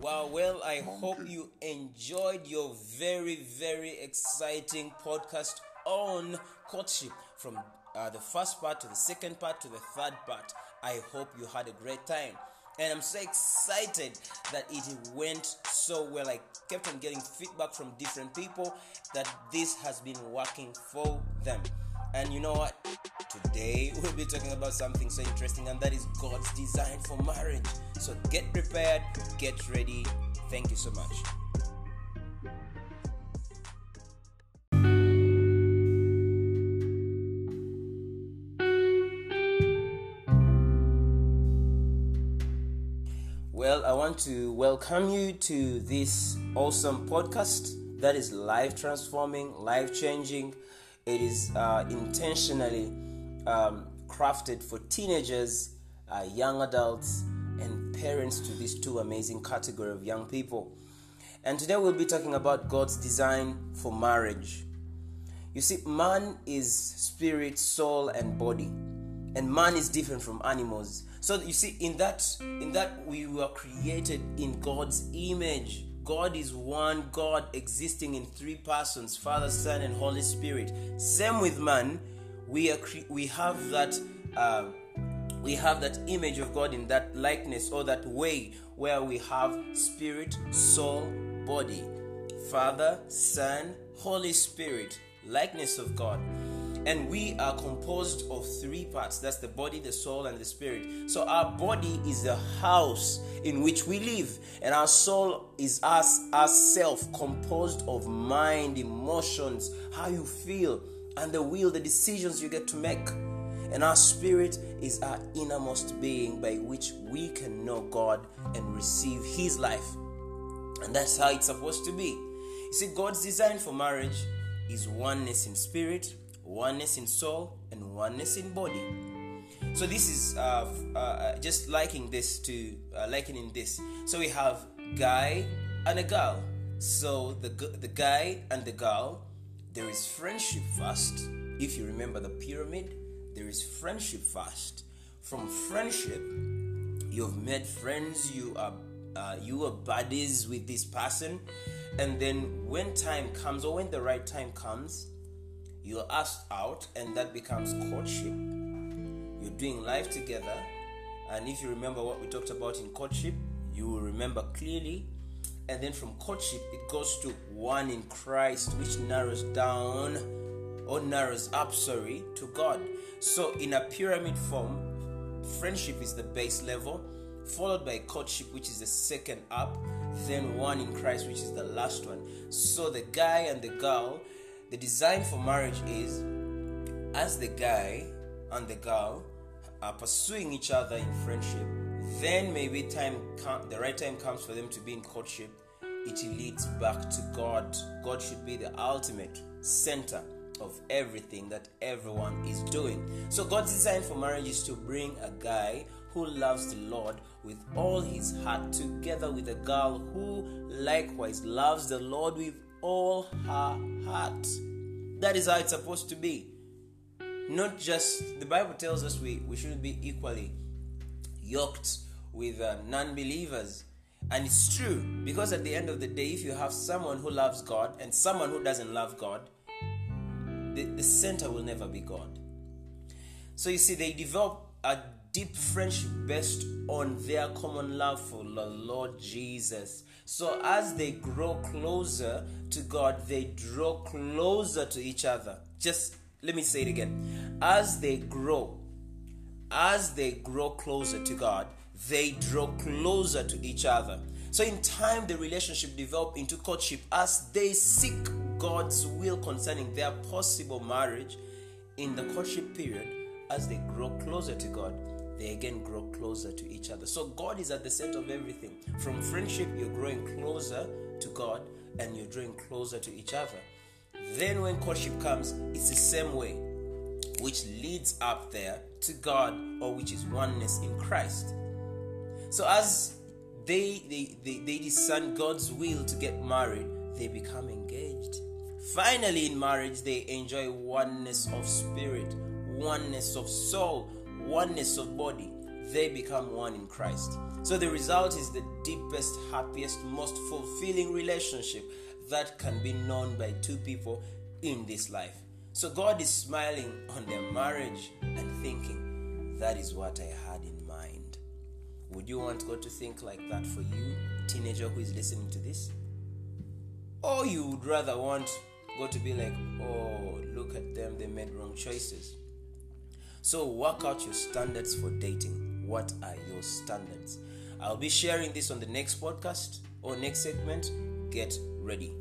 Wow, well, I hope you enjoyed your very, very exciting podcast on courtship from uh, the first part to the second part to the third part. I hope you had a great time. And I'm so excited that it went so well. I kept on getting feedback from different people that this has been working for them. And you know what? Today we'll be talking about something so interesting, and that is God's design for marriage. So get prepared, get ready. Thank you so much. Well, I want to welcome you to this awesome podcast that is life transforming, life changing. It is uh, intentionally um, crafted for teenagers, uh, young adults, and parents to these two amazing category of young people. And today we'll be talking about God's design for marriage. You see, man is spirit, soul, and body, and man is different from animals. So you see, in that in that we were created in God's image. God is one God existing in three persons: Father, Son, and Holy Spirit. Same with man. We are we have that. Uh, we have that image of God in that likeness or that way where we have spirit, soul, body, Father, Son, Holy Spirit, likeness of God. And we are composed of three parts that's the body, the soul, and the spirit. So our body is the house in which we live, and our soul is us, ourself, composed of mind, emotions, how you feel, and the will, the decisions you get to make. And our spirit is our innermost being by which we can know God and receive His life. And that's how it's supposed to be. You see, God's design for marriage is oneness in spirit, oneness in soul, and oneness in body. So this is uh, uh, just liking this to uh, likening this. So we have guy and a girl. So the the guy and the girl, there is friendship first. If you remember the pyramid, there is friendship first. From friendship, you've made friends. You are uh, you are buddies with this person, and then when time comes or when the right time comes, you're asked out, and that becomes courtship. You're doing life together, and if you remember what we talked about in courtship, you will remember clearly. And then from courtship, it goes to one in Christ, which narrows down or narrows up, sorry, to God. So, in a pyramid form, friendship is the base level, followed by courtship, which is the second up, then one in Christ, which is the last one. So, the guy and the girl, the design for marriage is as the guy and the girl are pursuing each other in friendship, then maybe time the right time comes for them to be in courtship. It leads back to God. God should be the ultimate center of everything that everyone is doing. So, God's design for marriage is to bring a guy who loves the Lord with all his heart together with a girl who likewise loves the Lord with all her heart. That is how it's supposed to be. Not just, the Bible tells us we, we shouldn't be equally yoked with uh, non believers. And it's true because at the end of the day, if you have someone who loves God and someone who doesn't love God, the, the center will never be God. So you see, they develop a deep friendship based on their common love for the Lord Jesus. So as they grow closer to God, they draw closer to each other. Just let me say it again. As they grow, as they grow closer to God, they draw closer to each other. So in time, the relationship develop into courtship as they seek God's will concerning their possible marriage in the courtship period, as they grow closer to God, they again grow closer to each other. So God is at the center of everything. From friendship, you're growing closer to God and you're drawing closer to each other. Then, when courtship comes, it's the same way, which leads up there to God or which is oneness in Christ. So, as they, they, they, they discern God's will to get married, they become engaged. Finally, in marriage, they enjoy oneness of spirit, oneness of soul, oneness of body. they become one in Christ. So the result is the deepest, happiest, most fulfilling relationship that can be known by two people in this life. So God is smiling on their marriage and thinking, that is what I had in mind. Would you want God to think like that for you, teenager who is listening to this? Or you would rather want God to be like, oh, look at them, they made wrong choices. So work out your standards for dating. What are your standards? I'll be sharing this on the next podcast or next segment. Get ready.